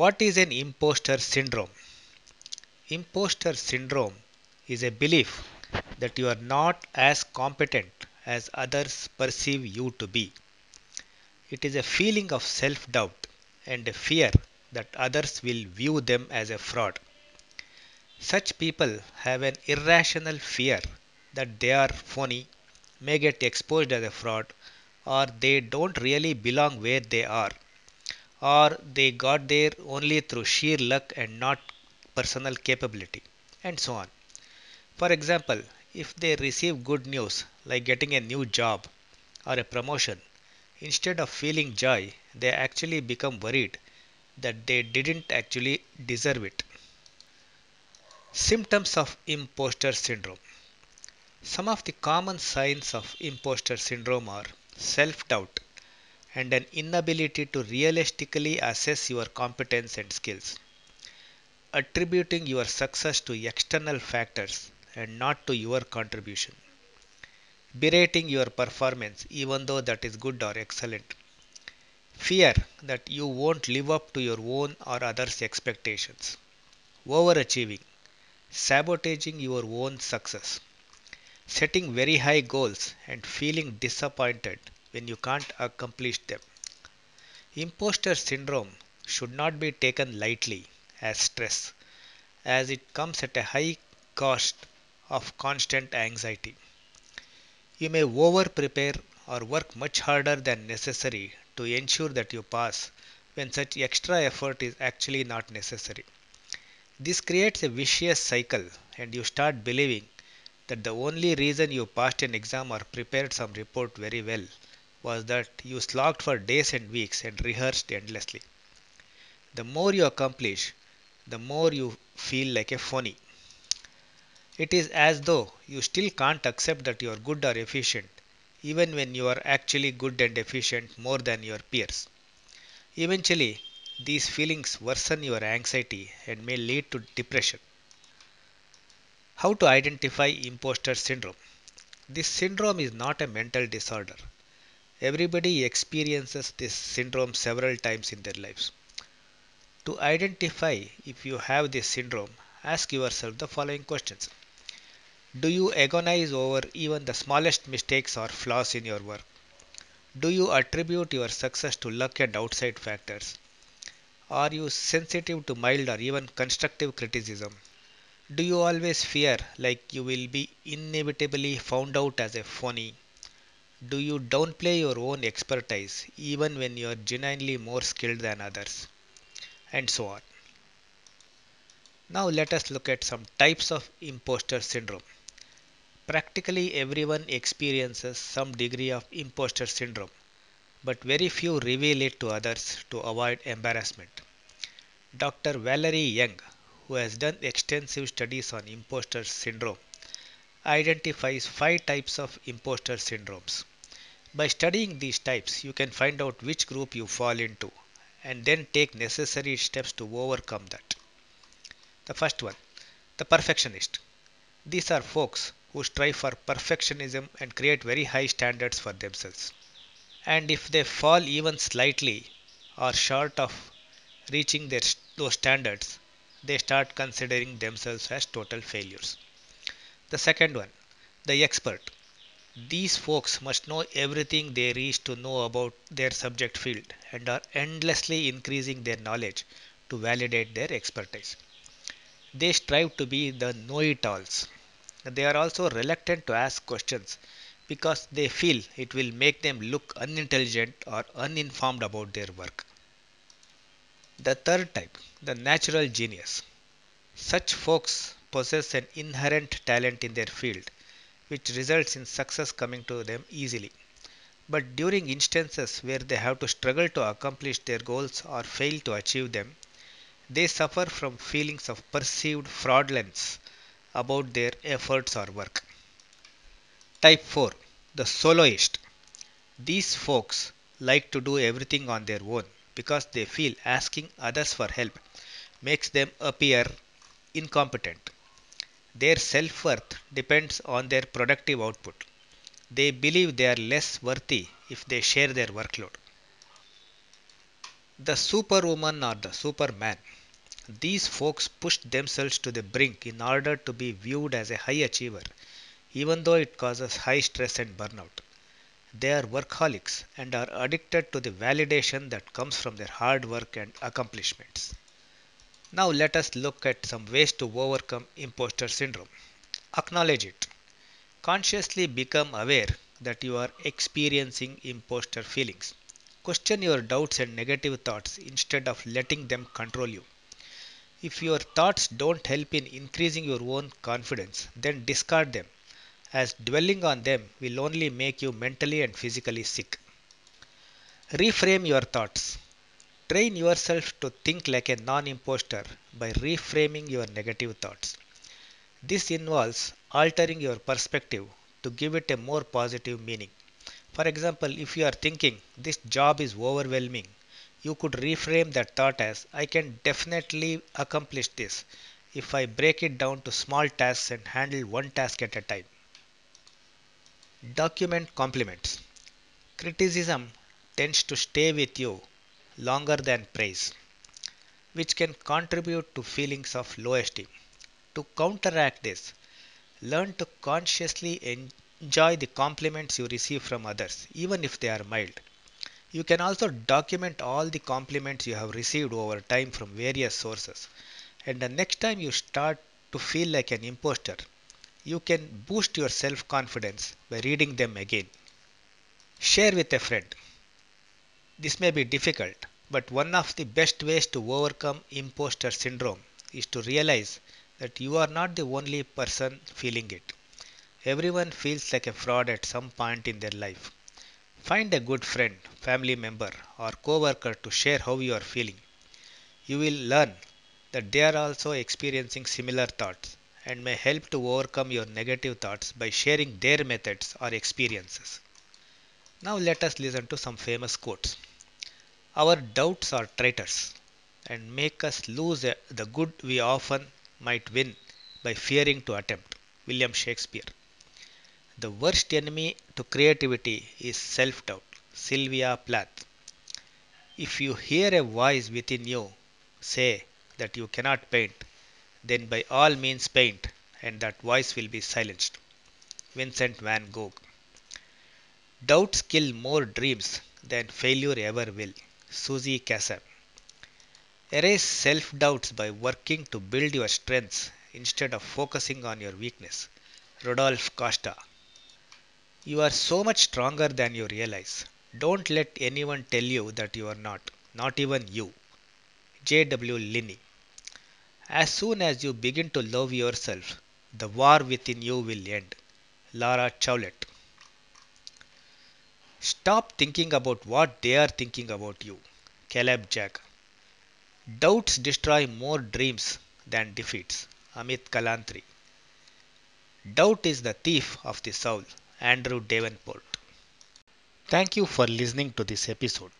What is an imposter syndrome? Imposter syndrome is a belief that you are not as competent as others perceive you to be. It is a feeling of self doubt and a fear that others will view them as a fraud. Such people have an irrational fear that they are phony, may get exposed as a fraud, or they don't really belong where they are, or they got there only through sheer luck and not personal capability, and so on. For example, if they receive good news like getting a new job or a promotion, instead of feeling joy, they actually become worried that they didn't actually deserve it. Symptoms of imposter syndrome Some of the common signs of imposter syndrome are self doubt and an inability to realistically assess your competence and skills, attributing your success to external factors and not to your contribution, berating your performance even though that is good or excellent, fear that you won't live up to your own or others' expectations, overachieving, sabotaging your own success, setting very high goals and feeling disappointed when you can't accomplish them. Imposter syndrome should not be taken lightly as stress, as it comes at a high cost of constant anxiety. You may over prepare or work much harder than necessary to ensure that you pass when such extra effort is actually not necessary. This creates a vicious cycle, and you start believing that the only reason you passed an exam or prepared some report very well was that you slogged for days and weeks and rehearsed endlessly. The more you accomplish, the more you feel like a phony. It is as though you still can't accept that you are good or efficient, even when you are actually good and efficient more than your peers. Eventually, these feelings worsen your anxiety and may lead to depression. How to identify imposter syndrome? This syndrome is not a mental disorder. Everybody experiences this syndrome several times in their lives. To identify if you have this syndrome, ask yourself the following questions Do you agonize over even the smallest mistakes or flaws in your work? Do you attribute your success to luck and outside factors? Are you sensitive to mild or even constructive criticism? Do you always fear like you will be inevitably found out as a phony? Do you downplay your own expertise even when you are genuinely more skilled than others? And so on. Now let us look at some types of imposter syndrome. Practically everyone experiences some degree of imposter syndrome, but very few reveal it to others to avoid embarrassment. Dr. Valerie Young, who has done extensive studies on imposter syndrome, identifies five types of imposter syndromes. By studying these types, you can find out which group you fall into and then take necessary steps to overcome that. The first one, the perfectionist. These are folks who strive for perfectionism and create very high standards for themselves. And if they fall even slightly or short of reaching their, those standards, they start considering themselves as total failures. The second one, the expert. These folks must know everything is to know about their subject field and are endlessly increasing their knowledge to validate their expertise. They strive to be the know it alls. They are also reluctant to ask questions because they feel it will make them look unintelligent or uninformed about their work. The third type, the natural genius. Such folks possess an inherent talent in their field, which results in success coming to them easily. But during instances where they have to struggle to accomplish their goals or fail to achieve them, they suffer from feelings of perceived fraudulence about their efforts or work. Type 4 The Soloist These folks like to do everything on their own because they feel asking others for help makes them appear incompetent. Their self worth depends on their productive output. They believe they are less worthy if they share their workload. The superwoman or the superman. These folks push themselves to the brink in order to be viewed as a high achiever, even though it causes high stress and burnout. They are workaholics and are addicted to the validation that comes from their hard work and accomplishments. Now, let us look at some ways to overcome imposter syndrome. Acknowledge it. Consciously become aware that you are experiencing imposter feelings. Question your doubts and negative thoughts instead of letting them control you. If your thoughts don't help in increasing your own confidence, then discard them, as dwelling on them will only make you mentally and physically sick. Reframe your thoughts. Train yourself to think like a non imposter by reframing your negative thoughts. This involves altering your perspective to give it a more positive meaning. For example, if you are thinking this job is overwhelming, you could reframe that thought as I can definitely accomplish this if I break it down to small tasks and handle one task at a time. Document compliments. Criticism tends to stay with you longer than praise, which can contribute to feelings of low esteem. To counteract this, learn to consciously enjoy the compliments you receive from others, even if they are mild. You can also document all the compliments you have received over time from various sources. And the next time you start to feel like an imposter, you can boost your self confidence by reading them again. Share with a friend. This may be difficult, but one of the best ways to overcome imposter syndrome is to realize that you are not the only person feeling it. Everyone feels like a fraud at some point in their life. Find a good friend, family member, or coworker to share how you are feeling. You will learn that they are also experiencing similar thoughts and may help to overcome your negative thoughts by sharing their methods or experiences. Now let us listen to some famous quotes. Our doubts are traitors and make us lose the good we often might win by fearing to attempt. William Shakespeare. The worst enemy to creativity is self doubt. Sylvia Plath. If you hear a voice within you say that you cannot paint, then by all means paint, and that voice will be silenced. Vincent van Gogh. Doubts kill more dreams than failure ever will. Susie Kassem. Erase self doubts by working to build your strengths instead of focusing on your weakness. Rudolph Costa. You are so much stronger than you realize. Don't let anyone tell you that you are not, not even you. J.W. Linney. As soon as you begin to love yourself, the war within you will end. Laura Chowlett. Stop thinking about what they are thinking about you. Caleb Jack. Doubts destroy more dreams than defeats. Amit Kalantri. Doubt is the thief of the soul. Andrew Davenport. Thank you for listening to this episode.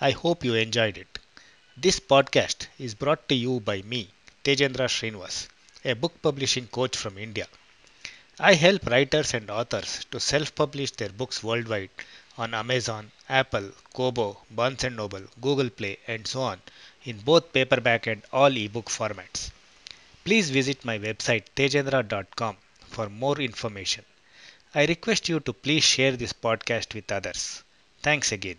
I hope you enjoyed it. This podcast is brought to you by me, Tejendra Srinivas, a book publishing coach from India. I help writers and authors to self publish their books worldwide on Amazon, Apple, Kobo, Barnes & Noble, Google Play, and so on in both paperback and all ebook formats. Please visit my website tejendra.com for more information. I request you to please share this podcast with others. Thanks again.